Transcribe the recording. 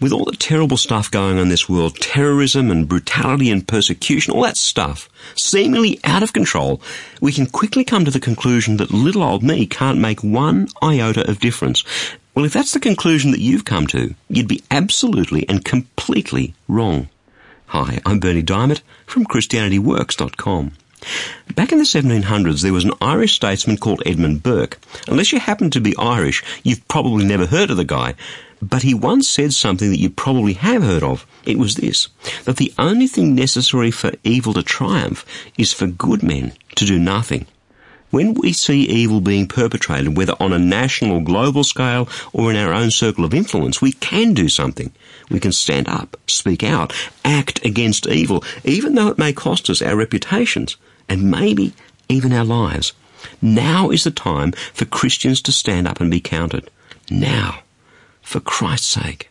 With all the terrible stuff going on in this world, terrorism and brutality and persecution, all that stuff, seemingly out of control, we can quickly come to the conclusion that little old me can't make one iota of difference. Well, if that's the conclusion that you've come to, you'd be absolutely and completely wrong. Hi, I'm Berni Dymet from ChristianityWorks.com. Back in the 1700s, there was an Irish statesman called Edmund Burke. Unless you happen to be Irish, you've probably never heard of the guy. But he once said something that you probably have heard of. It was this, that the only thing necessary for evil to triumph is for good men to do nothing. When we see evil being perpetrated, whether on a national, or global scale or in our own circle of influence, we can do something. We can stand up, speak out, act against evil, even though it may cost us our reputations and maybe even our lives. Now is the time for Christians to stand up and be counted. Now, for Christ's sake.